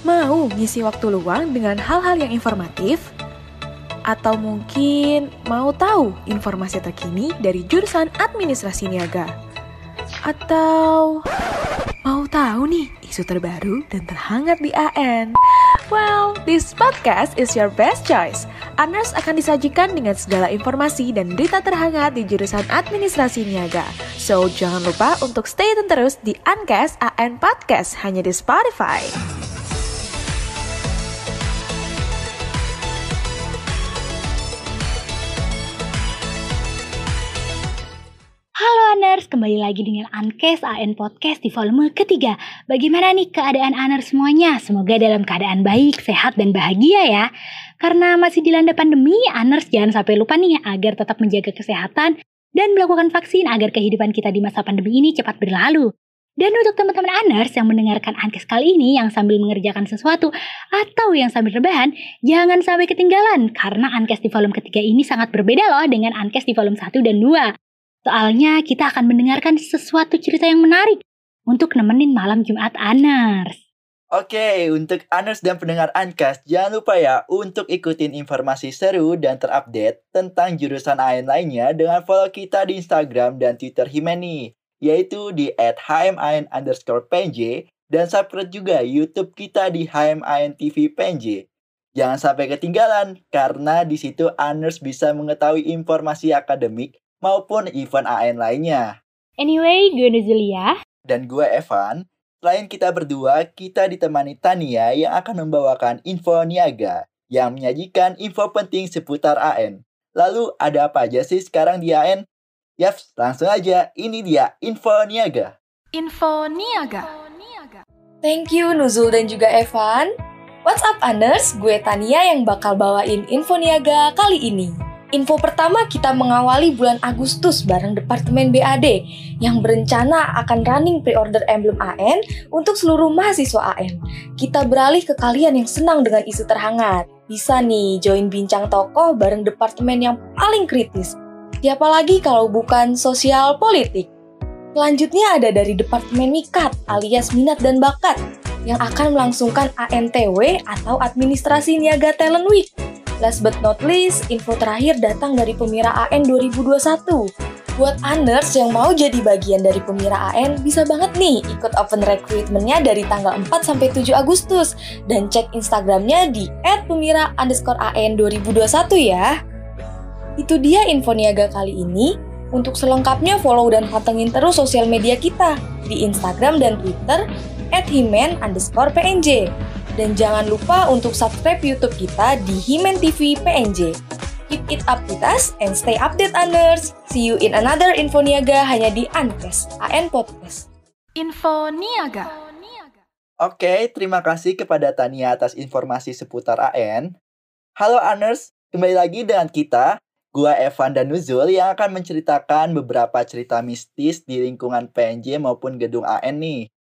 Mau ngisi waktu luang dengan hal-hal yang informatif? Atau mungkin mau tahu informasi terkini dari jurusan administrasi niaga? Atau mau tahu nih isu terbaru dan terhangat di AN? Well, this podcast is your best choice. Anars akan disajikan dengan segala informasi dan berita terhangat di jurusan administrasi niaga. So, jangan lupa untuk stay tune terus di Ancast AN Podcast hanya di Spotify. Aners, kembali lagi dengan Ankes AN Podcast di volume ketiga. Bagaimana nih keadaan Aners semuanya? Semoga dalam keadaan baik, sehat, dan bahagia ya. Karena masih dilanda pandemi, Aners jangan sampai lupa nih agar tetap menjaga kesehatan dan melakukan vaksin agar kehidupan kita di masa pandemi ini cepat berlalu. Dan untuk teman-teman Aners yang mendengarkan Ankes kali ini yang sambil mengerjakan sesuatu atau yang sambil rebahan, jangan sampai ketinggalan karena Ankes di volume ketiga ini sangat berbeda loh dengan Ankes di volume 1 dan 2. Soalnya kita akan mendengarkan sesuatu cerita yang menarik untuk nemenin malam Jumat Aners. Oke, untuk Aners dan pendengar Ankas, jangan lupa ya untuk ikutin informasi seru dan terupdate tentang jurusan AN lainnya dengan follow kita di Instagram dan Twitter Himeni, yaitu di PNJ dan subscribe juga YouTube kita di PNJ. Jangan sampai ketinggalan, karena di situ Aners bisa mengetahui informasi akademik maupun event AN lainnya. Anyway, gue Nuzulia. Dan gue Evan. Selain kita berdua, kita ditemani Tania yang akan membawakan info niaga yang menyajikan info penting seputar AN. Lalu ada apa aja sih sekarang di AN? Yaps, langsung aja. Ini dia info niaga. Info niaga. Thank you Nuzul dan juga Evan. What's up Anders? Gue Tania yang bakal bawain info niaga kali ini. Info pertama kita mengawali bulan Agustus bareng Departemen BAD yang berencana akan running pre-order emblem AN untuk seluruh mahasiswa AN. Kita beralih ke kalian yang senang dengan isu terhangat. Bisa nih join bincang tokoh bareng departemen yang paling kritis. Siapa lagi kalau bukan sosial politik? Selanjutnya ada dari Departemen Mikat alias Minat dan Bakat yang akan melangsungkan ANTW atau Administrasi Niaga Talent Week. Last but not least, info terakhir datang dari Pemira AN 2021. Buat Anders yang mau jadi bagian dari Pemira AN, bisa banget nih ikut open recruitment-nya dari tanggal 4 sampai 7 Agustus dan cek Instagramnya di @pemira underscore AN 2021 ya. Itu dia info niaga kali ini. Untuk selengkapnya follow dan pantengin terus sosial media kita di Instagram dan Twitter @himen underscore PNJ. Dan jangan lupa untuk subscribe YouTube kita di Himen TV PNJ. Keep it up with us and stay update Anders. See you in another Info Niaga hanya di Ankes, AN Podcast. Info niaga. Oke, terima kasih kepada Tania atas informasi seputar AN. Halo Aners, kembali lagi dengan kita, gua Evan dan Nuzul yang akan menceritakan beberapa cerita mistis di lingkungan PNJ maupun gedung AN nih.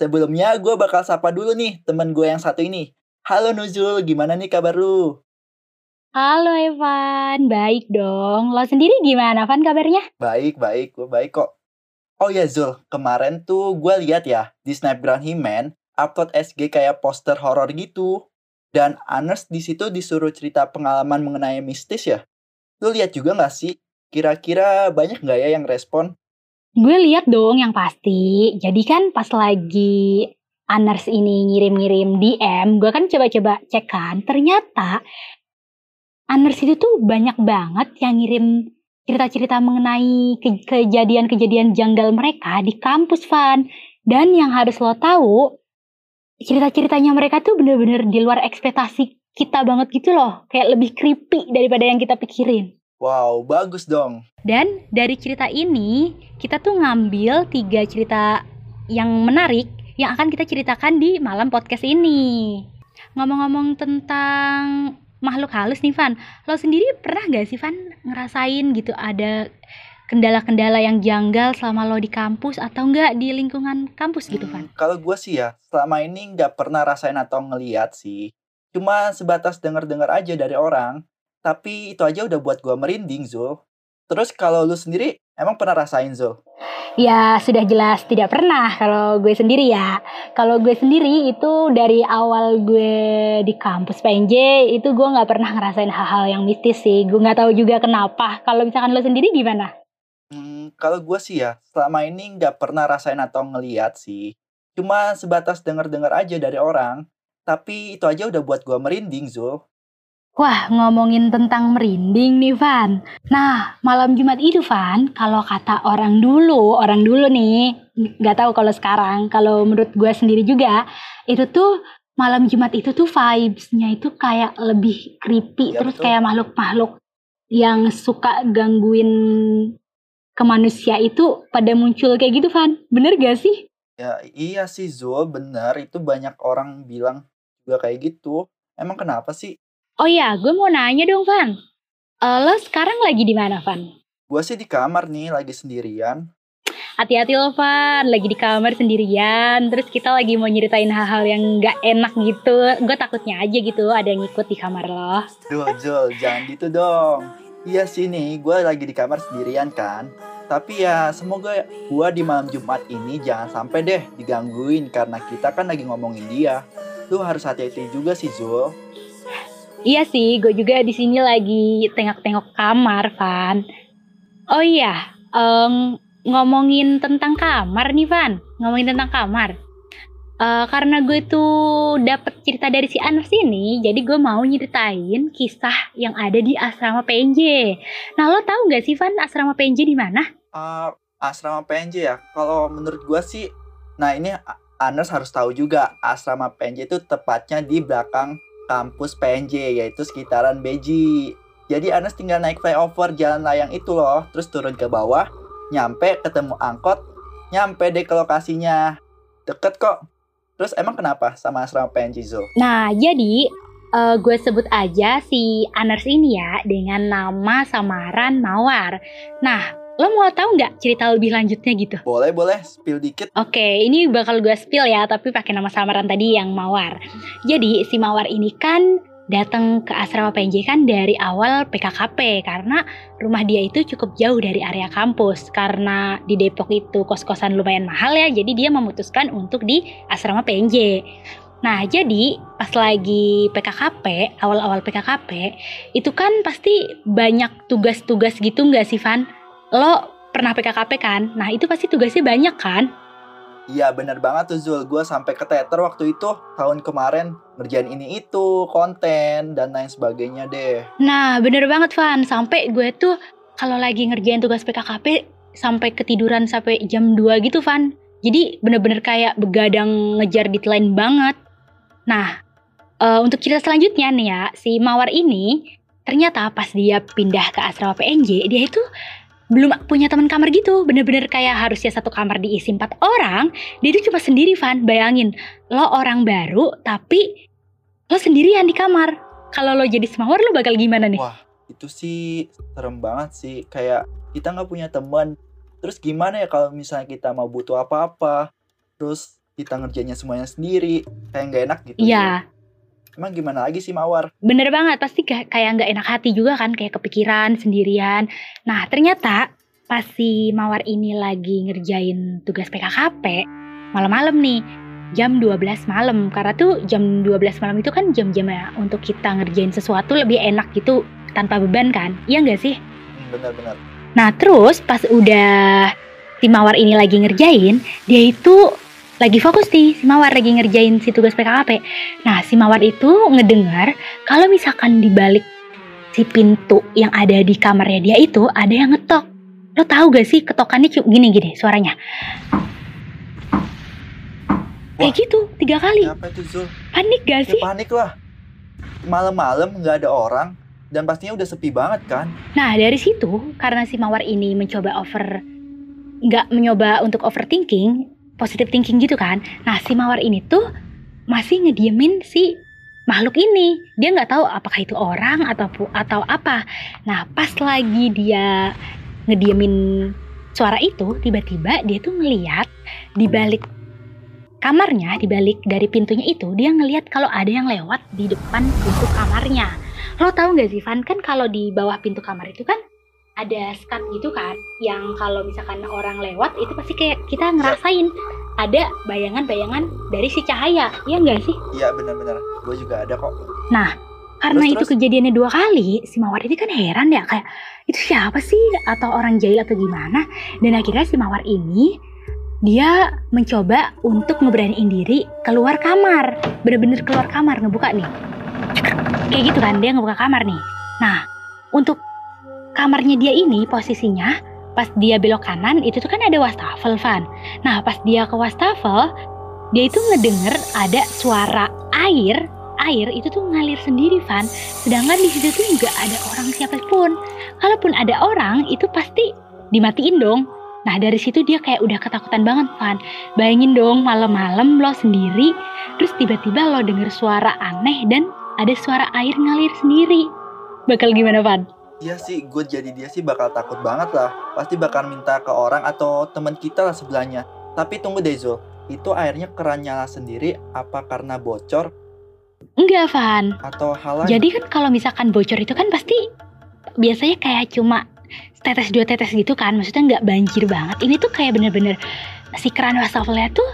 Sebelumnya gue bakal sapa dulu nih temen gue yang satu ini. Halo Nuzul, gimana nih kabar lu? Halo Evan, baik dong. Lo sendiri gimana, Van kabarnya? Baik, baik, gue baik kok. Oh ya Zul, kemarin tuh gue lihat ya di Snapgram Himen upload SG kayak poster horor gitu. Dan Aners di situ disuruh cerita pengalaman mengenai mistis ya. Lu lihat juga nggak sih? Kira-kira banyak nggak ya yang respon? Gue lihat dong yang pasti. Jadi kan pas lagi Aners ini ngirim-ngirim DM, gue kan coba-coba cek kan. Ternyata Aners itu tuh banyak banget yang ngirim cerita-cerita mengenai ke- kejadian-kejadian janggal mereka di kampus, Van. Dan yang harus lo tahu, cerita-ceritanya mereka tuh bener-bener di luar ekspektasi kita banget gitu loh. Kayak lebih creepy daripada yang kita pikirin. Wow, bagus dong. Dan dari cerita ini, kita tuh ngambil tiga cerita yang menarik yang akan kita ceritakan di malam podcast ini. Ngomong-ngomong tentang makhluk halus nih, Van. Lo sendiri pernah gak sih, Van, ngerasain gitu ada kendala-kendala yang janggal selama lo di kampus atau enggak di lingkungan kampus gitu, Van? Kalau gue sih ya, selama ini nggak pernah rasain atau ngeliat sih. Cuma sebatas denger-dengar aja dari orang. Tapi itu aja udah buat gue merinding, Zul. Terus kalau lu sendiri emang pernah rasain Zul? Ya sudah jelas tidak pernah kalau gue sendiri ya. Kalau gue sendiri itu dari awal gue di kampus PNJ itu gue nggak pernah ngerasain hal-hal yang mistis sih. Gue nggak tahu juga kenapa. Kalau misalkan lo sendiri gimana? Hmm, kalau gue sih ya selama ini nggak pernah rasain atau ngeliat sih. Cuma sebatas denger-dengar aja dari orang. Tapi itu aja udah buat gue merinding Zul. Wah, ngomongin tentang merinding nih, Van. Nah, malam Jumat itu, Van, kalau kata orang dulu, orang dulu nih, nggak tahu kalau sekarang, kalau menurut gue sendiri juga, itu tuh malam Jumat itu tuh vibes-nya itu kayak lebih creepy, Ya, terus betul. kayak makhluk-makhluk yang suka gangguin ke manusia itu pada muncul kayak gitu, Van. Bener gak sih? Ya iya sih Zul, bener. Itu banyak orang bilang juga kayak gitu. Emang kenapa sih? Oh iya, gue mau nanya dong, Van. Eh, lo sekarang lagi di mana, Van? Gue sih di kamar nih, lagi sendirian. Hati-hati loh Van, lagi di kamar sendirian Terus kita lagi mau nyeritain hal-hal yang gak enak gitu Gue takutnya aja gitu ada yang ikut di kamar lo Duh Zul, jangan gitu dong. Iya sih nih, gue lagi di kamar sendirian kan. Tapi ya semoga gue di malam Jumat ini jangan sampai deh digangguin karena kita kan lagi ngomongin dia. Lu harus hati-hati juga sih Zul. Iya sih, gue juga di sini lagi tengok-tengok kamar Van Oh iya, em, ngomongin tentang kamar nih Van Ngomongin tentang kamar Eh, Karena gue tuh dapet cerita dari si Anas ini Jadi gue mau nyeritain kisah yang ada di asrama PNJ Nah lo tahu gak sih Van asrama PNJ di mana? Ah, asrama PNJ ya. Kalau menurut gue sih, nah ini A- Anes harus tahu juga asrama PNJ itu tepatnya di belakang kampus PNJ yaitu sekitaran Beji. Jadi Anes tinggal naik flyover jalan layang itu loh, terus turun ke bawah, nyampe ketemu angkot, nyampe deh ke lokasinya. Deket kok. Terus emang kenapa sama asrama PNJ Zul? Nah, jadi eh, gue sebut aja si Aners ini ya dengan nama samaran Mawar. Nah, lo mau tahu nggak cerita lebih lanjutnya gitu? Boleh boleh spill dikit. Oke, ini bakal gue spill ya, tapi pakai nama samaran tadi yang Mawar. Jadi si Mawar ini kan datang ke asrama PNJ kan dari awal PKKP karena rumah dia itu cukup jauh dari area kampus karena di Depok itu kos-kosan lumayan mahal ya jadi dia memutuskan untuk di asrama PNJ nah jadi pas lagi PKKP awal-awal PKKP itu kan pasti banyak tugas-tugas gitu nggak sih Van lo pernah PKKP kan nah itu pasti tugasnya banyak kan Iya bener banget tuh Zul, gue sampai keteter waktu itu tahun kemarin ngerjain ini itu, konten dan lain sebagainya deh. Nah, bener banget Van. Sampai gue tuh kalau lagi ngerjain tugas PKKP sampai ketiduran sampai jam 2 gitu Van. Jadi bener-bener kayak begadang ngejar deadline banget. Nah, eh, untuk cerita selanjutnya nih ya, si Mawar ini ternyata pas dia pindah ke asrama PNJ, dia itu belum punya teman kamar gitu. Bener-bener kayak harusnya satu kamar diisi empat orang, dia itu cuma sendiri Van. Bayangin, lo orang baru tapi lo sendirian di kamar. Kalau lo jadi semawar lo bakal gimana nih? Wah itu sih serem banget sih, kayak kita nggak punya teman. Terus gimana ya kalau misalnya kita mau butuh apa-apa, terus kita ngerjainnya semuanya sendiri, kayak nggak enak gitu. Iya, Emang gimana lagi sih Mawar? bener banget. Pasti kayak nggak enak hati juga kan, kayak kepikiran sendirian. Nah, ternyata pas si Mawar ini lagi ngerjain tugas PKKP, malam-malam nih, jam 12 malam. Karena tuh jam 12 malam itu kan jam-jamnya untuk kita ngerjain sesuatu lebih enak gitu, tanpa beban kan? Iya nggak sih? Hmm, Bener-bener. Nah terus pas udah si Mawar ini lagi ngerjain, dia itu lagi fokus nih, si Mawar lagi ngerjain si tugas PKKP. Nah si Mawar itu ngedengar kalau misalkan di balik si pintu yang ada di kamarnya dia itu ada yang ngetok. Lo tahu gak sih ketokannya gini-gini suaranya? Kayak gitu, tiga kali. Apa itu Zul? Panik gak Ya sih? panik lah. Malam-malam nggak ada orang dan pastinya udah sepi banget kan. Nah dari situ karena si Mawar ini mencoba over nggak mencoba untuk overthinking, positive thinking gitu kan. Nah si Mawar ini tuh masih ngediemin si makhluk ini. Dia nggak tahu apakah itu orang atau atau apa. Nah pas lagi dia ngediemin suara itu, tiba-tiba dia tuh ngeliat di balik kamarnya, di balik dari pintunya itu, dia ngeliat kalau ada yang lewat di depan pintu kamarnya. Lo tahu nggak sih Van kan kalau di bawah pintu kamar itu kan ada skat gitu kan yang kalau misalkan orang lewat itu pasti kayak kita ngerasain ada bayangan-bayangan dari si cahaya ya enggak sih Iya benar-benar. Gue juga ada kok. karena Terus, itu terus? kejadiannya dua kali si mawar ini kan heran ya kayak itu siapa sih atau orang jahil atau gimana dan akhirnya si mawar ini dia mencoba untuk ngeberaniin diri keluar kamar bener-bener keluar kamar ngebuka nih kayak gitu kan dia ngebuka kamar nih nah untuk kamarnya dia ini posisinya pas dia belok kanan itu tuh kan ada wastafel Van. Nah pas dia ke wastafel dia itu ngedenger ada suara air. Air itu tuh ngalir sendiri Van. Sedangkan di situ tuh nggak ada orang siapa pun. Kalaupun ada orang itu pasti dimatiin dong. Nah dari situ dia kayak udah ketakutan banget Van. Bayangin dong malam-malam lo sendiri terus tiba-tiba lo denger suara aneh dan ada suara air ngalir sendiri. Bakal gimana Van? Iya sih, gue jadi dia sih bakal takut banget lah. Pasti bakal minta ke orang atau teman kita lah sebelahnya. Tapi tunggu deh Zul, itu airnya keran nyala sendiri apa karena bocor Enggak Van atau hal lain? Jadi kan kalau misalkan bocor itu kan pasti biasanya kayak cuma tetes dua tetes gitu kan, maksudnya nggak banjir banget. Ini tuh kayak bener-bener si keran wastafelnya tuh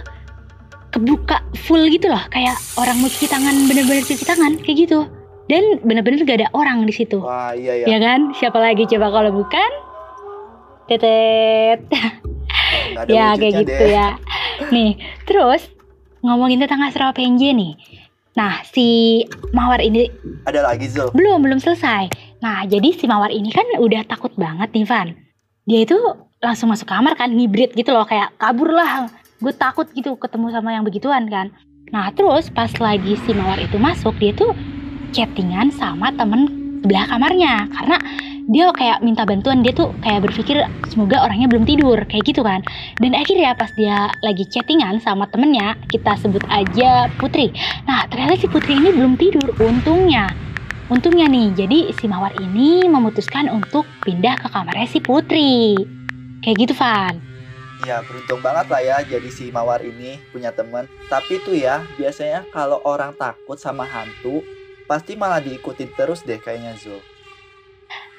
kebuka full gitu loh, kayak orang mau cuci tangan bener-bener cuci tangan kayak gitu. Dan bener-bener gak ada orang di situ, Wah iya ya. ya kan? Siapa lagi coba kalau bukan? Tetet. Ya kayak gitu deh. ya. Nih, terus ngomongin tentang astral PNJ nih. Nah, si Mawar ini Ada lagi Zul. belum, belum selesai. Nah, jadi si Mawar ini kan udah takut banget nih, Van. Dia itu langsung masuk kamar kan, ngibrit gitu loh, kayak kabur lah. Gue takut gitu ketemu sama yang begituan kan. Nah, terus pas lagi si Mawar itu masuk, dia tuh chattingan sama temen sebelah kamarnya. Karena dia kayak minta bantuan, dia tuh kayak berpikir semoga orangnya belum tidur, kayak gitu kan. Dan akhirnya pas dia lagi chattingan sama temennya, kita sebut aja Putri. Nah, ternyata si Putri ini belum tidur, untungnya. Untungnya nih, jadi si Mawar ini memutuskan untuk pindah ke kamarnya si Putri. Kayak gitu, Van. Ya beruntung banget lah ya jadi si Mawar ini punya temen. Tapi tuh ya biasanya kalau orang takut sama hantu pasti malah diikutin terus deh kayaknya Zul.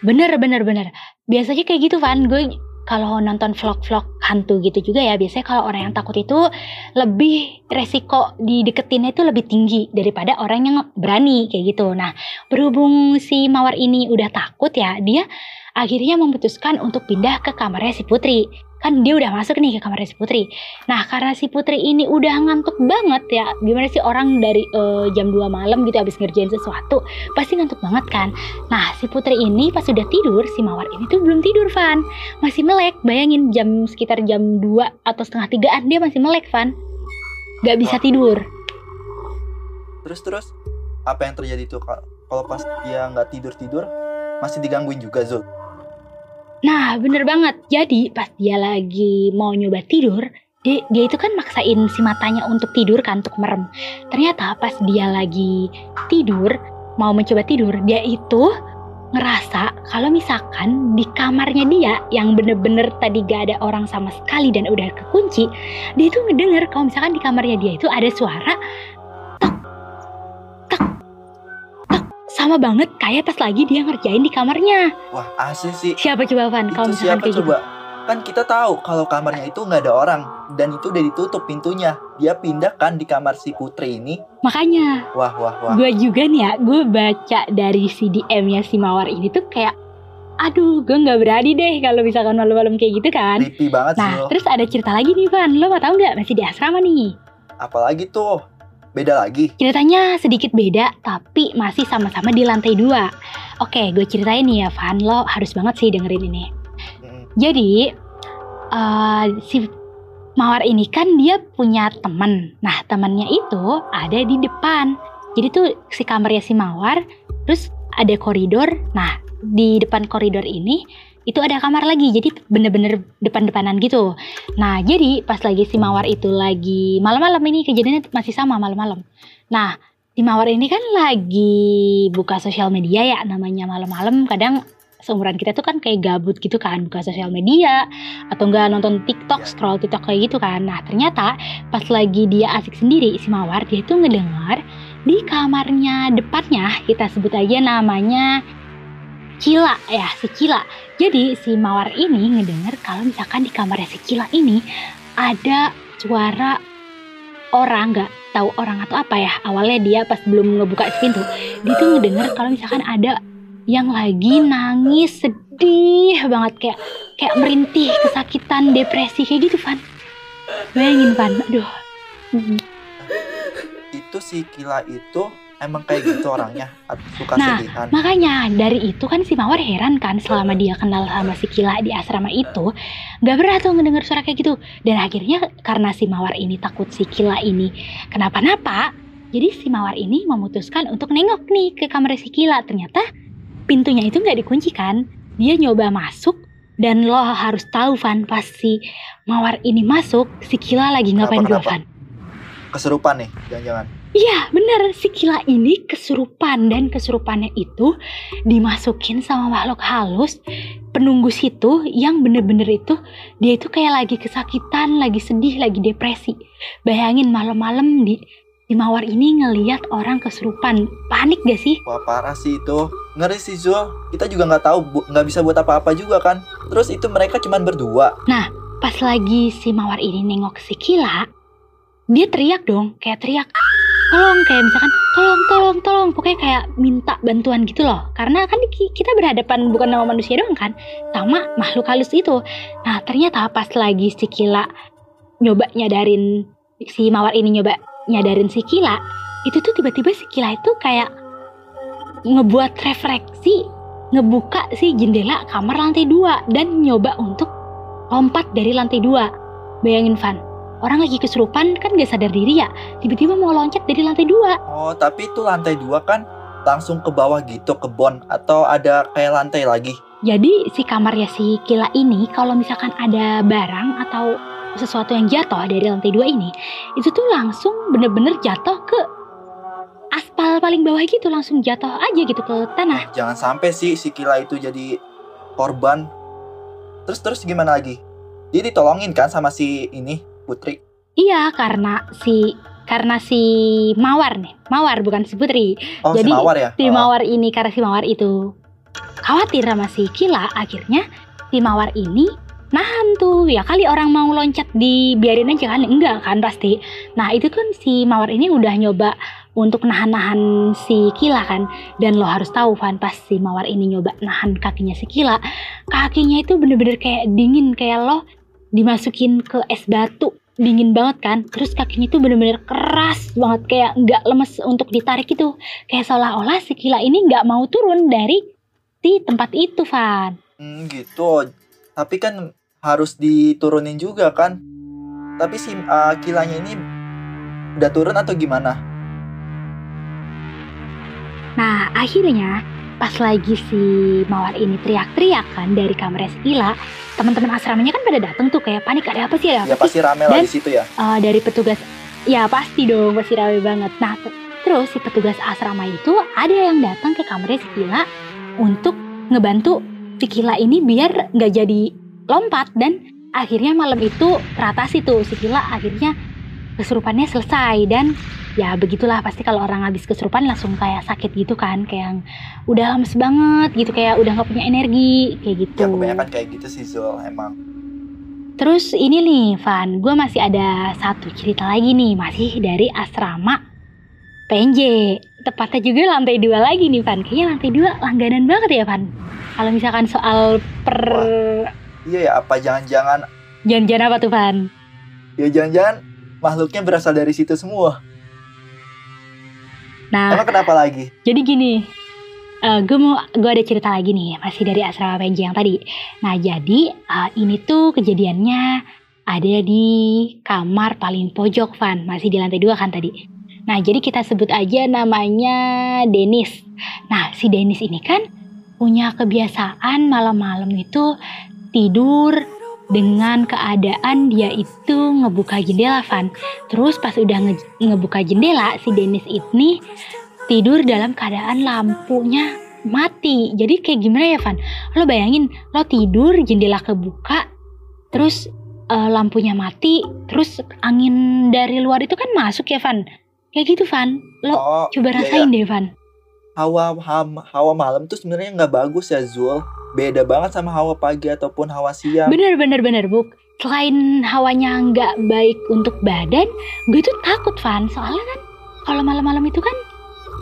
Bener, bener, bener. Biasanya kayak gitu, Van. Gue kalau nonton vlog-vlog hantu gitu juga ya, biasanya kalau orang yang takut itu lebih resiko dideketinnya itu lebih tinggi daripada orang yang berani kayak gitu. Nah, berhubung si Mawar ini udah takut ya, dia akhirnya memutuskan untuk pindah ke kamarnya si Putri. Kan dia udah masuk nih ke kamarnya si Putri. Nah, karena si Putri ini udah ngantuk banget ya. Gimana sih orang dari eh, jam 2 malam gitu habis ngerjain sesuatu, pasti ngantuk banget kan. Nah, si Putri ini pas udah tidur, si Mawar ini tuh belum tidur, Van. Masih melek. Bayangin jam sekitar jam 2 atau setengah tigaan dia masih melek, Van. Gak bisa Wah. tidur. Terus terus apa yang terjadi tuh kalau pas dia nggak tidur tidur masih digangguin juga Zul? Nah, bener banget. Jadi, pas dia lagi mau nyoba tidur, dia, dia itu kan maksain si matanya untuk tidur kan, untuk merem. Ternyata pas dia lagi tidur, mau mencoba tidur, dia itu ngerasa kalau misalkan di kamarnya dia yang bener-bener tadi gak ada orang sama sekali dan udah kekunci, dia itu ngedenger kalau misalkan di kamarnya dia itu ada suara sama banget kayak pas lagi dia ngerjain di kamarnya. Wah asli sih. Siapa coba Van kalau misalkan siapa kayak gitu? coba? Kan kita tahu kalau kamarnya itu nggak ada orang dan itu udah ditutup pintunya. Dia pindah kan di kamar si Putri ini. Makanya Wah wah wah. gue juga nih ya, gue baca dari CDM-nya si Mawar ini tuh kayak, aduh gue nggak berani deh kalau misalkan malam-malam kayak gitu kan. Creepy banget Nah, Zul. terus ada cerita lagi nih Van, lo mau tahu nggak masih di asrama nih? Apalagi tuh beda lagi. Ceritanya sedikit beda, tapi masih sama-sama di lantai dua. Oke, gue ceritain nih ya Van, lo harus banget sih dengerin ini. Jadi eh, si Mawar ini kan dia punya temen. Nah temannya itu ada di depan. Jadi tuh si kamarnya si Mawar, terus ada koridor. Nah di depan koridor ini itu ada kamar lagi. Jadi bener-bener depan-depanan gitu. Nah jadi pas lagi si Mawar itu lagi malam-malam ini kejadiannya masih sama malam-malam. Nah si Mawar ini kan lagi buka sosial media ya namanya malam-malam kadang seumuran kita tuh kan kayak gabut gitu kan buka sosial media atau enggak nonton TikTok, scroll TikTok kayak gitu kan. Nah, ternyata pas lagi dia asik sendiri si Mawar dia tuh ngedengar di kamarnya depannya kita sebut aja namanya Cila ya, si Cila. Jadi si Mawar ini ngedenger kalau misalkan di kamarnya si Kila ini ada suara orang nggak tahu orang atau apa ya. Awalnya dia pas belum ngebuka pintu dia tuh ngedenger kalau misalkan ada yang lagi nangis sedih banget. Kayak kayak merintih kesakitan depresi kayak gitu Van. Bayangin Van. Aduh. Itu si Kila itu emang kayak gitu orangnya, suka Nah, sedihan. Makanya dari itu kan si Mawar heran kan selama dia kenal sama si Kila di asrama itu Gak pernah tuh ngedenger suara kayak gitu. Dan akhirnya karena si Mawar ini takut si Kila ini kenapa-napa Jadi si Mawar ini memutuskan untuk nengok nih ke kamar si Kila. Ternyata pintunya itu gak dikunci kan? Dia nyoba masuk dan lo harus tahu Van pas si Mawar ini masuk si Kila lagi ngapain dulu Van Keserupan nih, jangan-jangan. Iya bener si Kila ini kesurupan dan kesurupannya itu dimasukin sama makhluk halus penunggu situ yang bener-bener itu dia itu kayak lagi kesakitan, lagi sedih, lagi depresi. Bayangin malam-malam di di Mawar ini ngeliat orang kesurupan, panik gak sih? Wah parah sih itu. Ngeri sih Zul. Kita juga nggak tahu, nggak bisa buat apa-apa juga kan. Terus itu mereka cuman berdua. Pas lagi si Mawar ini nengok si Kila, dia teriak dong, kayak teriak, tolong kayak misalkan, tolong, tolong, tolong, pokoknya kayak minta bantuan gitu loh. Karena kan ki- kita berhadapan bukan sama manusia doang kan, sama makhluk halus itu. Nah ternyata pas lagi si Kila nyoba nyadarin, si Mawar ini nyoba nyadarin si Kila, itu tuh tiba-tiba si Kila itu kayak ngebuat refleksi, ngebuka si jendela kamar lantai dua dan nyoba untuk lompat dari lantai dua. Bayangin Van, orang lagi kesurupan kan gak sadar diri ya, tiba-tiba mau loncat dari lantai dua. Oh tapi itu lantai dua kan langsung ke bawah gitu ke bon atau ada kayak lantai lagi. Jadi si kamarnya si Kila ini kalau misalkan ada barang atau sesuatu yang jatuh dari lantai dua ini, itu tuh langsung bener-bener jatuh ke aspal paling bawah gitu, langsung jatuh aja gitu ke tanah. Jangan sampai sih si Kila itu jadi korban. Terus terus gimana lagi? Dia ditolongin kan sama si ini Putri. Iya karena si karena si Mawar nih, Mawar bukan si Putri. Oh Jadi, si Mawar ya. si Oh. Mawar ini karena si Mawar itu khawatir sama si Kila akhirnya si Mawar ini nahan tuh ya kali orang mau loncat dibiarin aja kan enggak kan pasti nah itu kan si Mawar ini udah nyoba untuk nahan-nahan si Kila kan dan lo harus tahu Van pas si Mawar ini nyoba nahan kakinya si Kila kakinya itu bener-bener kayak dingin kayak lo dimasukin ke es batu dingin banget kan terus kakinya itu bener-bener keras banget kayak nggak lemes untuk ditarik itu kayak seolah-olah si Kila ini nggak mau turun dari di tempat itu Van Hmm, gitu. Tapi kan harus diturunin juga kan. Tapi si uh, Kilanya ini udah turun atau gimana? Nah, akhirnya pas lagi si Mawar ini teriak-teriak kan dari kamar si Kila, teman-teman asramanya kan pada datang tuh kayak panik ada apa sih ada Ya apa sih? pasti rame lah Dan- di situ ya. Eh, dari petugas ya pasti dong pasti rame banget. Nah, te- terus si petugas asrama itu ada yang datang ke kamar si Kila untuk ngebantu si Kila ini biar nggak jadi lompat dan akhirnya malam itu teratasi tuh si Kila akhirnya kesurupannya selesai dan ya begitulah pasti kalau orang habis kesurupan langsung kayak sakit gitu kan kayak yang udah lemes banget gitu kayak udah nggak punya energi kayak gitu. Ya kebanyakan kayak gitu sih Zul emang. Terus ini nih Van, gue masih ada satu cerita lagi nih masih dari asrama PNJ. Tepatnya juga lantai dua lagi nih Van. Kayaknya lantai dua langganan banget ya Van. Kalau misalkan soal per Iya ya apa jangan-jangan jangan-jangan apa tuh Van? ya jangan-jangan makhluknya berasal dari situ semua. Nah, Emang kenapa lagi? jadi gini, gue mau gue ada cerita lagi nih masih dari asrama PNJ yang tadi. Nah jadi eh, ini tuh kejadiannya ada di kamar paling pojok Van masih di lantai dua kan tadi. Nah jadi kita sebut aja namanya Denis. Nah si Denis ini kan punya kebiasaan malam-malam itu tidur dengan keadaan dia itu ngebuka jendela Van. Terus pas udah nge- ngebuka jendela si Denis ini tidur dalam keadaan lampunya mati. Jadi kayak gimana ya Van? Lo bayangin lo tidur jendela kebuka terus eh, lampunya mati terus angin dari luar itu kan masuk ya Van? Kayak gitu Van. Lo Oh, coba iya, rasain iya. deh Van. hawa hawa, hawa malam tuh sebenarnya nggak bagus ya Zul. Beda banget sama hawa pagi ataupun hawa siang. Bener bener bener Buk. Selain hawanya nggak baik untuk badan, gue tuh takut Van. Soalnya kan kalau malam-malam itu kan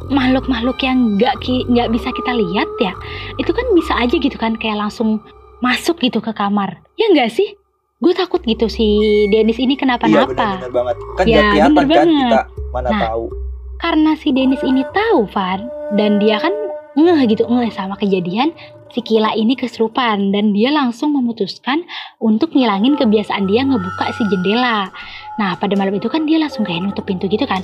makhluk-makhluk yang nggak ki- nggak bisa kita lihat ya, itu kan bisa aja gitu kan kayak langsung masuk gitu ke kamar. Ya nggak sih? Gue takut gitu si Dennis ini Iya kenapa-napa. benar-benar banget. Kan Ya, kelihatan bener kan banget. kita mana Nah. tahu. karena si Dennis ini tahu Van dan dia kan ngeh gitu ngeh sama kejadian si Kila ini kesurupan dan dia langsung memutuskan untuk ngilangin kebiasaan dia ngebuka si jendela. Nah pada malam itu kan dia langsung kayak nutup pintu gitu kan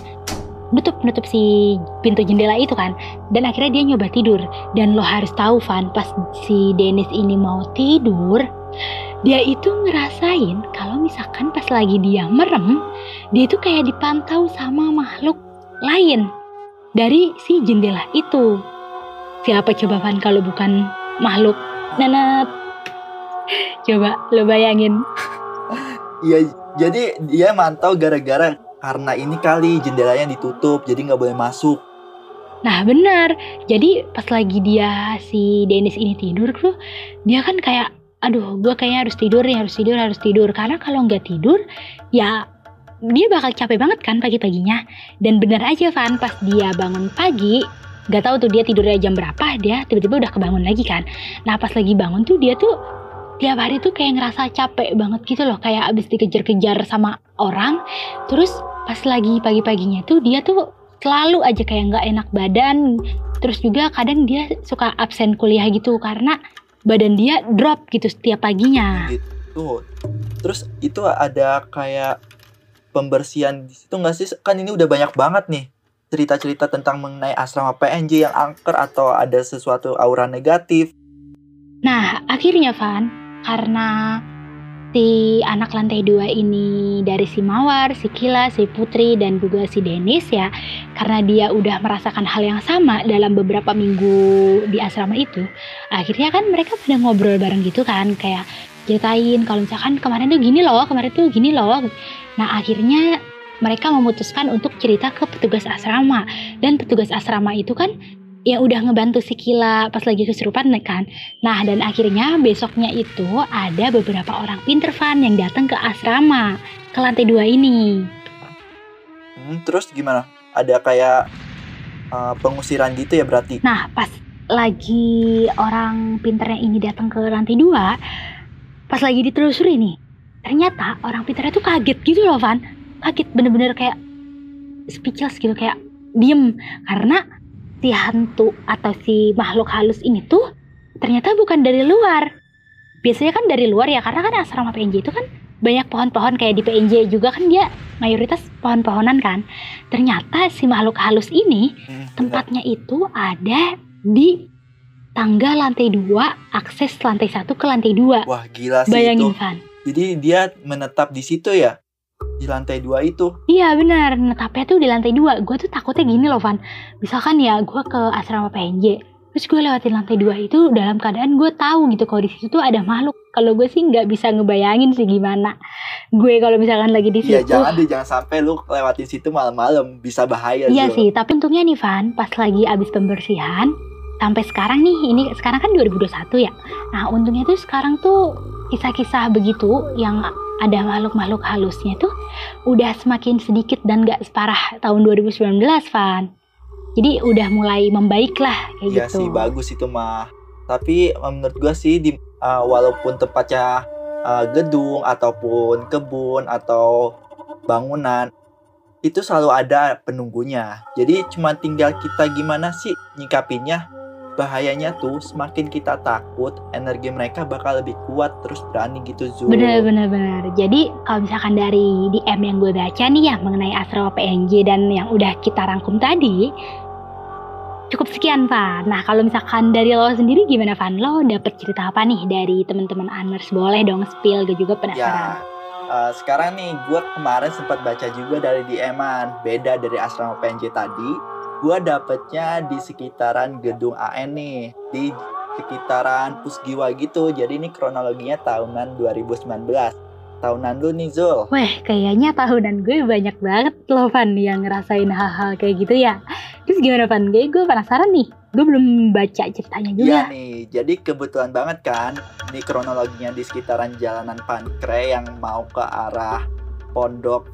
nutup nutup si pintu jendela itu kan dan akhirnya dia nyoba tidur dan lo harus tahu Van pas si Dennis ini mau tidur dia itu ngerasain kalau misalkan pas lagi dia merem dia itu kayak dipantau sama makhluk lain dari si jendela itu. Siapa coba Van kalau bukan makhluk nenet? Coba lo bayangin. Iya, jadi dia mantau gara-gara karena ini kali jendelanya ditutup, jadi nggak boleh masuk. Nah benar. Jadi pas lagi dia si Dennis ini tidur tuh, dia kan kayak, aduh gue kayaknya harus tidur nih, harus tidur, harus tidur. Karena kalau nggak tidur, ya dia bakal capek banget kan pagi-paginya. Dan benar aja Van, pas dia bangun pagi, nggak tahu tuh dia tidurnya jam berapa, dia tiba-tiba udah kebangun lagi kan. Nah pas lagi bangun tuh dia tuh tiap hari tuh kayak ngerasa capek banget gitu loh, kayak abis dikejar-kejar sama orang. Terus pas lagi pagi-paginya tuh dia tuh selalu aja kayak nggak enak badan terus juga kadang dia suka absen kuliah gitu karena badan dia drop gitu setiap paginya Gitu. Terus itu ada kayak pembersihan di situ nggak sih? Kan ini udah banyak banget nih cerita-cerita tentang mengenai asrama PNJ yang angker atau ada sesuatu aura negatif. nah akhirnya Van karena si anak lantai dua ini dari si Mawar, si Kila, si Putri dan juga si Dennis ya karena dia udah merasakan hal yang sama dalam beberapa minggu di asrama itu akhirnya kan mereka pada ngobrol bareng gitu kan kayak ceritain kalau misalkan kemarin tuh gini loh kemarin tuh gini loh nah akhirnya mereka memutuskan untuk cerita ke petugas asrama dan petugas asrama itu kan yang udah ngebantu si Kila pas lagi kesurupan kan nah dan akhirnya besoknya itu ada beberapa orang pinter fan yang datang ke asrama ke lantai dua ini Hmm, terus gimana? Ada kayak uh, pengusiran gitu ya berarti? Nah, pas lagi orang pinternya ini datang ke lantai dua, pas lagi ditelusuri nih, ternyata orang pinternya tuh kaget gitu loh, Van. Kaget bener-bener kayak speechless gitu, kayak diem. Karena si hantu atau si makhluk halus ini tuh ternyata bukan dari luar. Biasanya kan dari luar ya, karena kan asrama PNJ itu kan banyak pohon-pohon kayak di PNJ juga kan dia mayoritas pohon-pohonan kan. Ternyata si makhluk halus ini. Tempatnya itu ada di tangga lantai 2, akses lantai 1 ke lantai 2. Wah gila sih Bayangin, itu. Van. Jadi dia menetap di situ ya? Di lantai dua itu. Iya benar, netapnya tuh di lantai 2. Gue tuh takutnya gini loh, Van. Misalkan ya gue ke asrama PNJ, terus gue lewatin lantai 2 itu dalam keadaan gue tahu gitu kalau di situ tuh ada makhluk. Kalau gue sih nggak bisa ngebayangin sih gimana. Gue kalau misalkan lagi di Iya situ. jangan deh jangan sampai lu lewatin situ malam-malam bisa bahaya Iya sih, tapi untungnya nih Van, pas lagi abis pembersihan, sampai sekarang nih, ini sekarang kan 2021 ya. Nah untungnya tuh sekarang tuh kisah-kisah begitu yang ada makhluk-makhluk halusnya tuh udah semakin sedikit dan gak separah tahun 2019 Van. Jadi udah mulai membaik lah kayak Iya gitu. sih bagus itu mah. Tapi menurut gua sih di eh, walaupun tempatnya eh, gedung ataupun kebun atau bangunan itu selalu ada penunggunya. Jadi cuma tinggal kita gimana sih nyikapinnya. Bahayanya tuh semakin kita takut, energi mereka bakal lebih kuat terus berani gitu Zul. Bener bener bener. Jadi kalau misalkan dari DM yang gue baca nih ya mengenai asrama PNJ dan yang udah kita rangkum tadi, cukup sekian Van. Nah kalau misalkan dari lo sendiri gimana Van? Lo dapet cerita apa nih dari teman-teman Aners? Boleh dong spill, gue juga Ya, penasaran. eh, sekarang nih gue kemarin sempat baca juga dari DM-an beda dari asrama PNJ tadi. Gue dapetnya di sekitaran gedung AN nih, di sekitaran Pusgiwa gitu. Jadi ini kronologinya tahunan 2019. Tahunan lu nih Zul. Weh, kayaknya tahunan gue banyak banget loh Van yang ngerasain hal-hal kayak gitu ya. Terus gimana Van? Gue, gue penasaran nih. gue belum baca ceritanya Iya juga. nih, jadi kebetulan banget kan Ini kronologinya di sekitaran jalanan Pankre yang mau ke arah pondok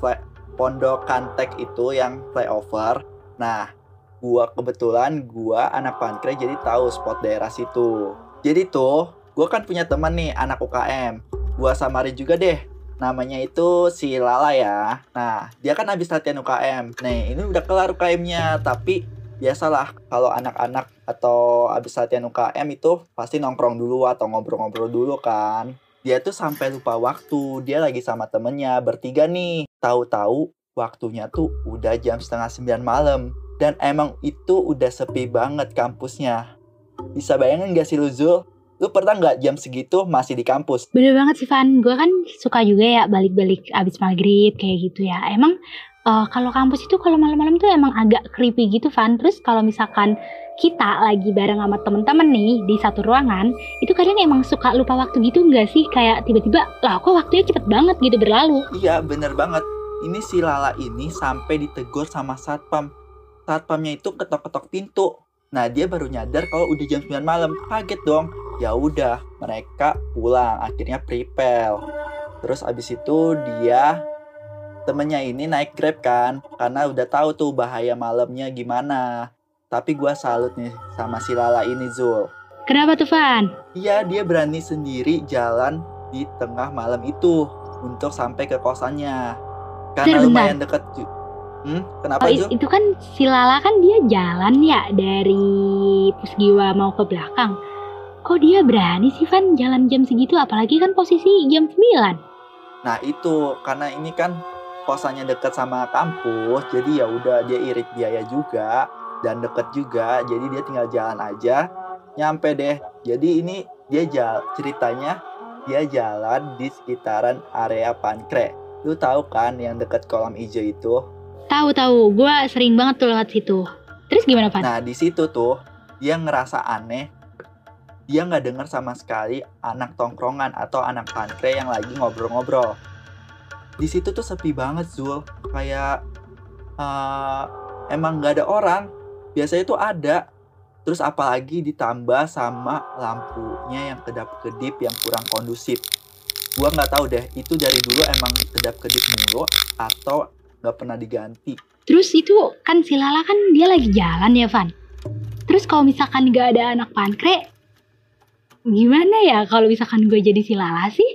pondok Kantek itu yang flyover Nah, gua kebetulan gua anak Pankre jadi tahu spot daerah situ Jadi tuh, gua kan punya teman nih anak UKM Gua samarin juga deh Namanya itu si Lala ya Nah, dia kan habis latihan UKM Nih, ini udah kelar UKM-nya Tapi biasalah kalau anak-anak atau abis latihan UKM itu pasti nongkrong dulu atau ngobrol-ngobrol dulu kan. Dia tuh sampai lupa waktu, dia lagi sama temennya bertiga nih. Tahu-tahu waktunya tuh udah jam setengah sembilan malam. Dan emang itu udah sepi banget kampusnya. Bisa bayangin gak sih lu Zul? Lu pernah nggak jam segitu masih di kampus? Bener banget sih Van, gue kan suka juga ya balik-balik abis maghrib kayak gitu ya. Emang eh, kalau kampus itu kalau malam-malam tuh emang agak creepy gitu Van. Terus kalau misalkan kita lagi bareng sama temen-temen nih di satu ruangan, itu kadang emang suka lupa waktu gitu nggak sih? Kayak tiba-tiba, lah kok waktunya cepet banget gitu berlalu. Iya bener banget. Ini si Lala ini sampai ditegur sama satpam. Satpamnya itu ketok-ketok pintu. Nah dia baru nyadar kalau udah jam 9 malam. Kaget dong. Ya udah, mereka pulang. Akhirnya prepare. Terus abis itu dia temennya ini naik grab kan. Karena udah tahu tuh bahaya malamnya gimana. Tapi gua salut nih sama si Lala ini Zul. Kenapa tuh Van? Iya, dia berani sendiri jalan di tengah malam itu untuk sampai ke kosannya. Karena Bentar, lumayan dekat. Hmm, kenapa Oh, itu kan si Lala kan dia jalan ya dari Pusgiwa mau ke belakang. Kok dia berani sih Van jalan jam segitu apalagi kan posisi jam 9. Nah itu karena ini kan kosannya dekat sama kampus, jadi ya udah dia irit biaya juga dan deket juga, jadi dia tinggal jalan aja, nyampe deh. Jadi ini dia jalan ceritanya dia jalan di sekitaran area Pankre. Lu tahu kan yang dekat kolam hijau itu? Tahu tahu, gue sering banget tuh lewat situ. Terus gimana Van? Nah di situ tuh dia ngerasa aneh. Dia nggak dengar sama sekali anak tongkrongan atau anak pankre yang lagi ngobrol-ngobrol. Di situ tuh sepi banget Zul. Kayak eh, emang nggak ada orang. Biasanya tuh ada. Terus apalagi ditambah sama lampunya yang kedap-kedip yang kurang kondusif. Gua nggak tahu deh itu dari dulu emang kedap-kedip mulu atau nggak pernah diganti. Terus itu kan si Lala kan dia lagi jalan ya Van. Terus kalau misalkan gak ada anak pankre, gimana ya kalau misalkan gue jadi si Lala sih?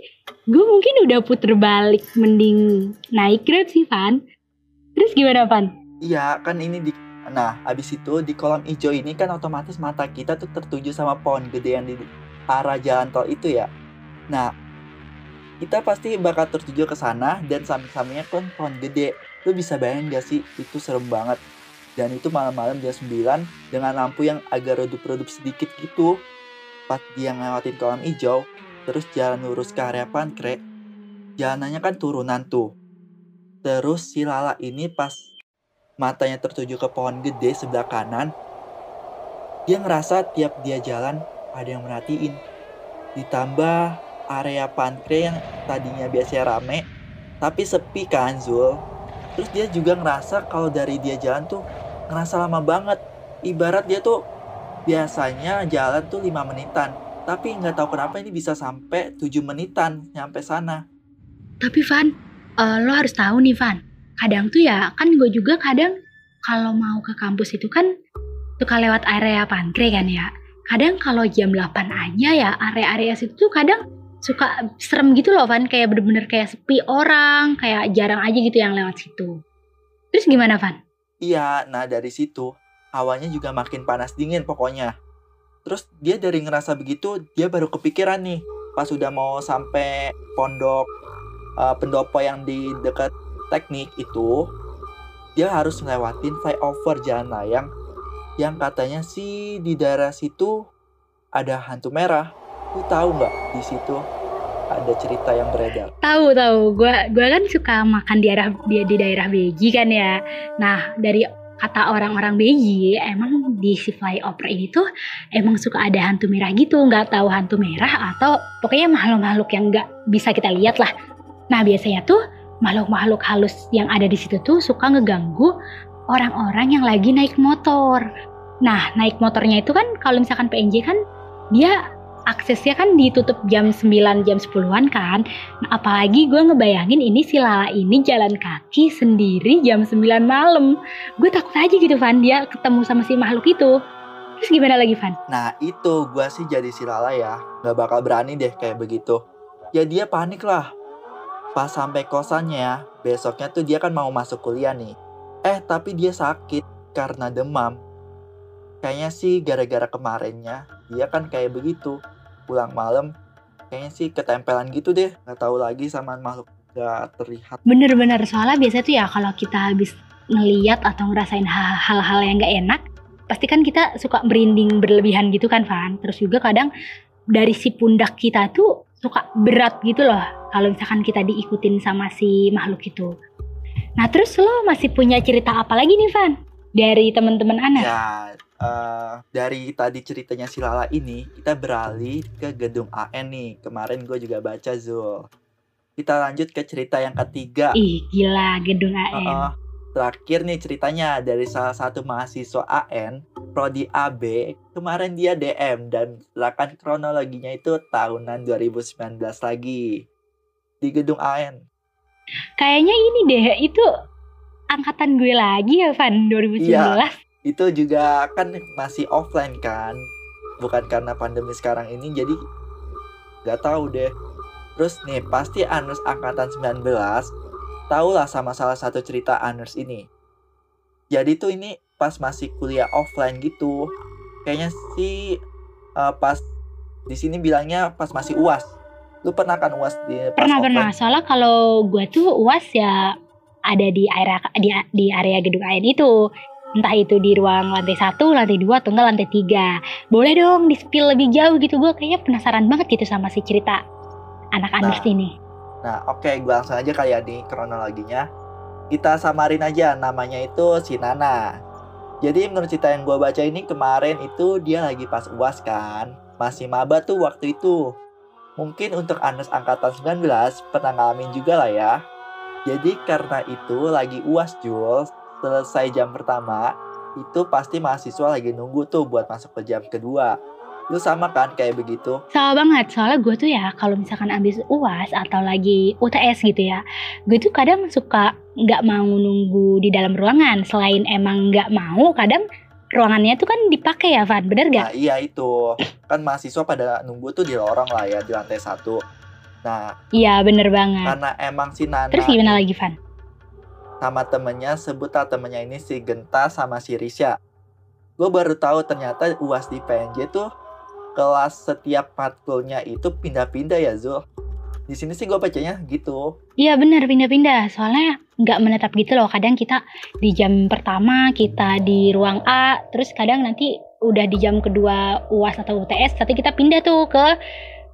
Gue mungkin udah puter balik mending naik grab sih Van. Terus gimana Van? Iya, kan ini di Nah, habis itu di kolam hijau ini kan otomatis mata kita tuh tertuju sama pohon gede yang di arah jalan tol itu ya. Nah, kita pasti bakal tertuju ke sana dan samping-sampingnya kan pohon gede. Lu bisa bayangin gak sih? Itu serem banget. Dan itu malam-malam jam 9 dengan lampu yang agak redup-redup sedikit gitu. Pas dia ngelewatin kolam hijau, terus jalan lurus ke area pankre, jalanannya kan turunan tuh. Terus si Lala ini pas matanya tertuju ke pohon gede sebelah kanan, dia ngerasa tiap dia jalan ada yang merhatiin. Ditambah area pankre yang tadinya biasanya rame, tapi sepi kan Zul. Terus dia juga ngerasa kalau dari dia jalan tuh ngerasa lama banget. Ibarat dia tuh biasanya jalan tuh 5 menitan. Tapi nggak tahu kenapa ini bisa sampai 7 menitan nyampe sana. Tapi Van, eh, lo harus tahu nih Van. Kadang tuh ya, kan gue juga kadang kalau mau ke kampus itu kan suka lewat area pankre kan ya. Kadang kalau jam 8 aja ya, area-area situ tuh kadang suka serem gitu loh Van. Kayak bener-bener kayak sepi orang, kayak jarang aja gitu yang lewat situ. Terus gimana Van? Iya, nah dari situ hawanya juga makin panas dingin pokoknya. Terus dia dari ngerasa begitu, dia baru kepikiran nih pas udah mau sampai pondok eh, pendopo yang di dekat teknik itu, dia harus ngelewatin flyover jalan layang yang katanya sih di daerah situ ada hantu merah. Lu tahu nggak di situ ada cerita yang beredar? Tahu tahu, gua gua kan suka makan di daerah di, di daerah Beji kan ya. Nah dari kata orang-orang Beji, emang di si flyover ini tuh emang suka ada hantu merah gitu. Nggak tahu hantu merah atau pokoknya makhluk-makhluk yang nggak bisa kita lihat lah. Nah biasanya tuh makhluk-makhluk halus yang ada di situ tuh suka ngeganggu orang-orang yang lagi naik motor. Nah, naik motornya itu kan kalau misalkan PNJ kan dia aksesnya kan ditutup jam 9 jam 10-an kan. Nah, apalagi gue ngebayangin ini si Lala ini jalan kaki sendiri jam 9 malam. Gue takut aja gitu Van dia ketemu sama si makhluk itu. Terus gimana lagi Van? Nah itu gue sih jadi si Lala ya Gak bakal berani deh kayak begitu Ya dia panik lah Pas sampai kosannya Besoknya tuh dia kan mau masuk kuliah nih Eh tapi dia sakit karena demam Kayaknya sih gara-gara kemarinnya Dia kan kayak begitu Pulang malam Kayaknya sih ketempelan gitu deh Gak tahu lagi sama makhluk gak terlihat. Bener-bener soalnya biasa tuh ya kalau kita habis ngeliat atau ngerasain hal-hal yang gak enak pasti kan kita suka merinding berlebihan gitu kan Van? Terus juga kadang dari si pundak kita tuh suka berat gitu loh kalau misalkan kita diikutin sama si makhluk itu. Nah terus lo masih punya cerita apa lagi nih Van? Dari teman-teman anak Ya uh, dari tadi ceritanya si Lala ini kita beralih ke gedung AN nih. Kemarin gue juga baca Zul. Kita lanjut ke cerita yang ketiga. Ih gila gedung AN uh -uh Terakhir nih ceritanya dari salah satu mahasiswa AN, Prodi AB, kemarin dia DM dan silakan kronologinya itu tahunan 2019 lagi. Di gedung AN. Kayaknya ini deh, itu angkatan gue lagi ya Van 2019. Iya, itu juga kan masih offline kan. Bukan karena pandemi sekarang ini jadi nggak tahu deh. Terus nih pasti Anus angkatan 19 lah sama salah satu cerita Aners ini. Jadi tuh ini pas masih kuliah offline gitu. Kayaknya sih uh, pas di sini bilangnya pas masih UAS. Lu pernah kan UAS di pas Pernah offline? pernah. Soalnya kalau gue tuh UAS ya ada di area di, di area gedung AN itu. Entah itu di ruang lantai satu, lantai dua, atau enggak lantai tiga. Boleh dong di spill lebih jauh gitu. Gue kayaknya penasaran banget gitu sama si cerita anak nah, ini. Nah, oke, okay, gue langsung aja kali ya nih kronologinya. Kita samarin aja namanya itu si Nana. Jadi menurut cerita yang gue baca ini kemarin itu dia lagi pas UAS kan. Masih maba tuh waktu itu. Mungkin untuk Anes angkatan 19 pernah ngalamin juga lah ya. Jadi karena itu lagi UAS Jules, selesai jam pertama, itu pasti mahasiswa lagi nunggu tuh buat masuk ke jam kedua. Lu sama kan kayak begitu? Sama banget, soalnya gue tuh ya kalau misalkan abis UAS atau lagi UTS gitu ya, gue tuh kadang suka nggak mau nunggu di dalam ruangan. Selain emang nggak mau, kadang ruangannya tuh kan dipakai ya Van, bener gak? Nah iya itu, kan mahasiswa pada nunggu tuh di lorong lah ya, di lantai satu. Nah, iya bener banget. Karena emang si Nana. Terus gimana lagi Van? Sama temennya, sebutlah temennya ini si Genta sama si Risha. Gue baru tahu ternyata UAS di PNJ tuh kelas setiap matkulnya itu pindah-pindah ya Zul. Di sini sih gue bacanya gitu. Iya benar pindah-pindah. Soalnya nggak menetap gitu loh. Kadang kita di jam pertama kita di ruang A, terus kadang nanti udah di jam kedua UAS atau UTS, tapi kita pindah tuh ke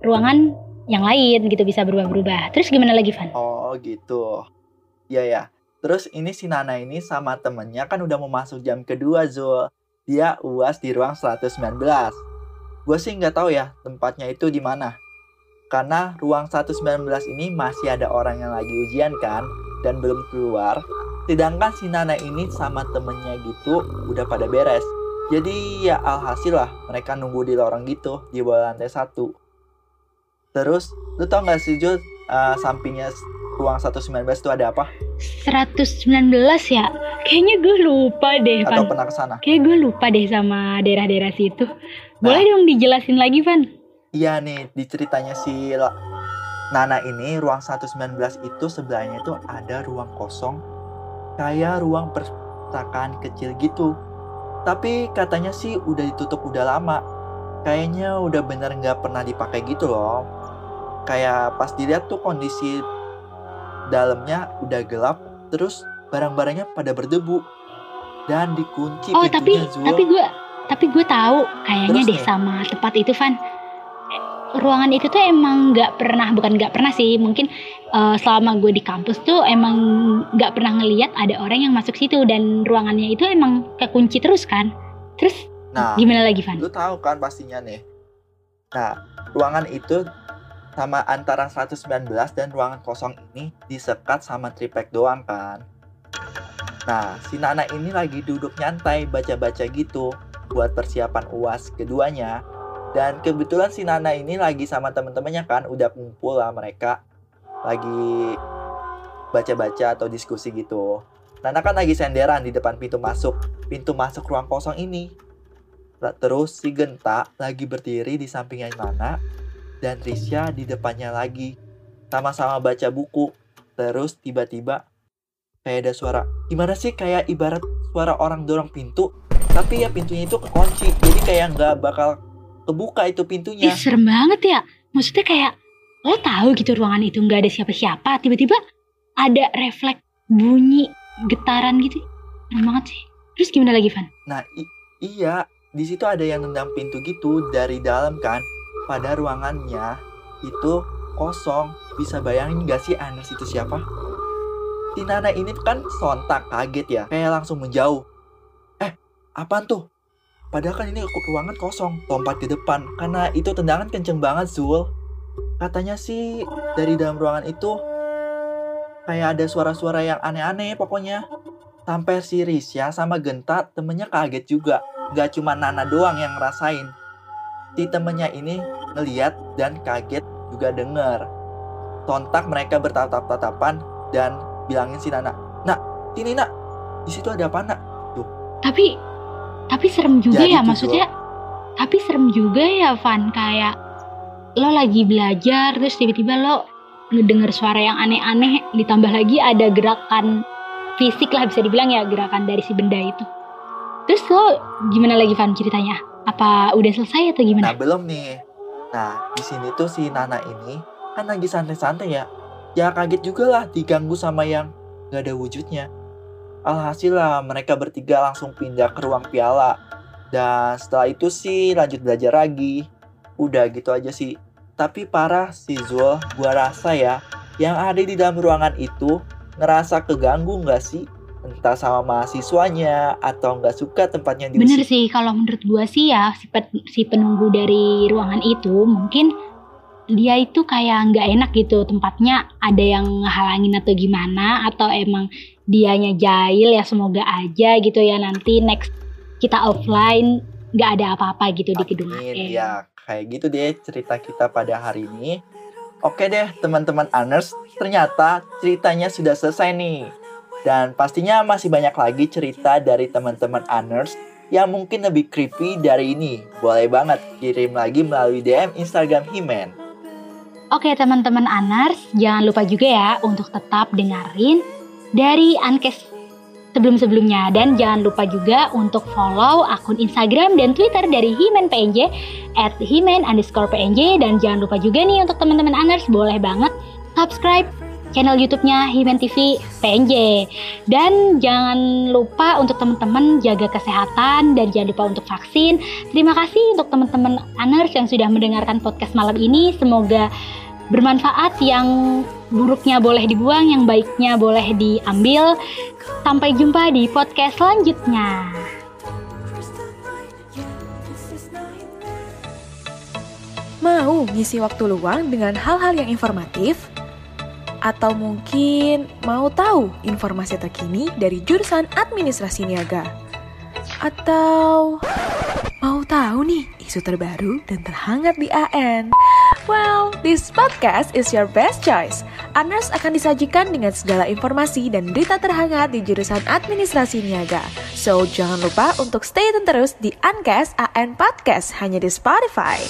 ruangan yang lain gitu bisa berubah-berubah. Terus gimana lagi Van? Oh gitu. Iya ya. Terus ini si Nana ini sama temennya kan udah mau masuk jam kedua Zul. Dia UAS di ruang 119. Gue sih nggak tahu ya tempatnya itu di mana. Karena ruang 119 ini masih ada orang yang lagi ujian kan dan belum keluar. Sedangkan si Nana ini sama temennya gitu udah pada beres. Jadi ya alhasil lah mereka nunggu di lorong gitu di bawah lantai satu. Terus lu tau gak sih Jul uh, sampingnya ruang 119 itu ada apa? 119 ya? Kayaknya gue lupa deh, Atau pernah ke sana? Kayak gue lupa deh sama daerah-daerah situ. Boleh nah, dong dijelasin lagi, Van? Iya nih, di ceritanya si Nana ini, ruang 119 itu sebelahnya itu ada ruang kosong kayak ruang perpustakaan kecil gitu. Tapi katanya sih udah ditutup udah lama. Kayaknya udah bener nggak pernah dipakai gitu loh. Kayak pas dilihat tuh kondisi dalamnya udah gelap, terus barang-barangnya pada berdebu. Dan dikunci oh, pintunya tapi, tapi gue tapi gue tahu kayaknya deh sama tempat itu Van. Ruangan itu tuh emang nggak pernah bukan nggak pernah sih mungkin uh, selama gue di kampus tuh emang nggak pernah ngeliat ada orang yang masuk situ dan ruangannya itu emang kekunci terus kan? Terus nah, gimana lagi Van? Lu tahu kan pastinya nih. Nah ruangan itu sama antara 119 dan ruangan kosong ini disekat sama triplek doang kan Nah, si Nana ini lagi duduk nyantai baca-baca gitu buat persiapan UAS keduanya. Dan kebetulan si Nana ini lagi sama temen-temennya kan, udah kumpul lah mereka. Lagi baca-baca atau diskusi gitu. Nana kan lagi senderan di depan pintu masuk, pintu masuk ruang kosong ini. Terus si Genta lagi berdiri di sampingnya Nana dan Risha di depannya lagi. Sama-sama baca buku. Terus tiba-tiba kayak ada suara. Gimana sih kayak ibarat suara orang dorong pintu, tapi ya pintunya itu kekunci. Jadi kayak nggak bakal kebuka itu pintunya. Ih, serem banget ya. Maksudnya kayak lo tahu gitu ruangan itu nggak ada siapa-siapa, tiba-tiba ada refleks bunyi getaran gitu. Serem banget sih. Terus gimana lagi, Van? Nah, iya, di situ ada yang nendang pintu gitu dari dalam kan pada ruangannya itu kosong. Bisa bayangin gak sih Anes itu siapa? Si Nana ini kan sontak kaget ya. Kayak langsung menjauh. Eh apaan tuh? Padahal kan ini ruangan kosong lompat ke depan. Karena itu tendangan kenceng banget Zul. Katanya sih dari dalam ruangan itu kayak ada suara-suara yang aneh-aneh pokoknya. Sampai si Risya sama Genta temennya kaget juga. Gak cuma Nana doang yang ngerasain. Si temennya ini ngeliat dan kaget juga denger. Sontak mereka bertatap-tatapan dan bilangin si Nana, Nak, sini nak, di situ ada apa nak? Tuh. Tapi, tapi serem juga Jadi ya maksudnya. Tapi serem juga ya Van kayak lo lagi belajar terus tiba-tiba lo ngedenger suara yang aneh-aneh ditambah lagi ada gerakan fisik lah bisa dibilang ya gerakan dari si benda itu Terus lo gimana lagi Van ceritanya? Apa udah selesai atau gimana? Nah belum nih. Nah di sini tuh si Nana ini kan lagi santai-santai ya. Ya kaget juga lah diganggu sama yang gak ada wujudnya. Alhasil lah mereka bertiga langsung pindah ke ruang piala. Dan setelah itu sih lanjut belajar lagi. Udah gitu aja sih. Tapi parah si Zul, gua rasa ya, yang ada di dalam ruangan itu ngerasa keganggu gak sih? Entah sama mahasiswanya atau nggak suka tempatnya di Bener sih kalau menurut gua sih ya si, pe si penunggu dari ruangan itu mungkin dia itu kayak nggak enak gitu tempatnya ada yang ngehalangin atau gimana atau emang dianya jahil ya semoga aja gitu ya nanti next kita offline nggak ada apa-apa gitu Amin, di gedung Amin, ya kayak gitu deh cerita kita pada hari ini. Oke deh teman-teman Aners, ternyata ceritanya sudah selesai nih. Dan pastinya masih banyak lagi cerita dari teman-teman Aners yang mungkin lebih creepy dari ini. Boleh banget kirim lagi melalui DM Instagram Himen. Oke teman-teman Aners, jangan lupa juga ya untuk tetap dengerin dari Ankes sebelum-sebelumnya dan jangan lupa juga untuk follow akun Instagram dan Twitter dari Himen PNJ at Himen underscore PNJ dan jangan lupa juga nih untuk teman-teman Aners boleh banget subscribe channel YouTube-nya Himen TV PNJ. Dan jangan lupa untuk teman-teman jaga kesehatan dan jangan lupa untuk vaksin. Terima kasih untuk teman-teman Aners yang sudah mendengarkan podcast malam ini. Semoga bermanfaat yang buruknya boleh dibuang, yang baiknya boleh diambil. Sampai jumpa di podcast selanjutnya. Mau ngisi waktu luang dengan hal-hal yang informatif? Atau mungkin mau tahu informasi terkini dari jurusan administrasi niaga? Atau mau tahu nih isu terbaru dan terhangat di AN? Well, this podcast is your best choice. Anars akan disajikan dengan segala informasi dan berita terhangat di jurusan administrasi niaga. So, jangan lupa untuk stay tune terus di Ancast AN Podcast hanya di Spotify.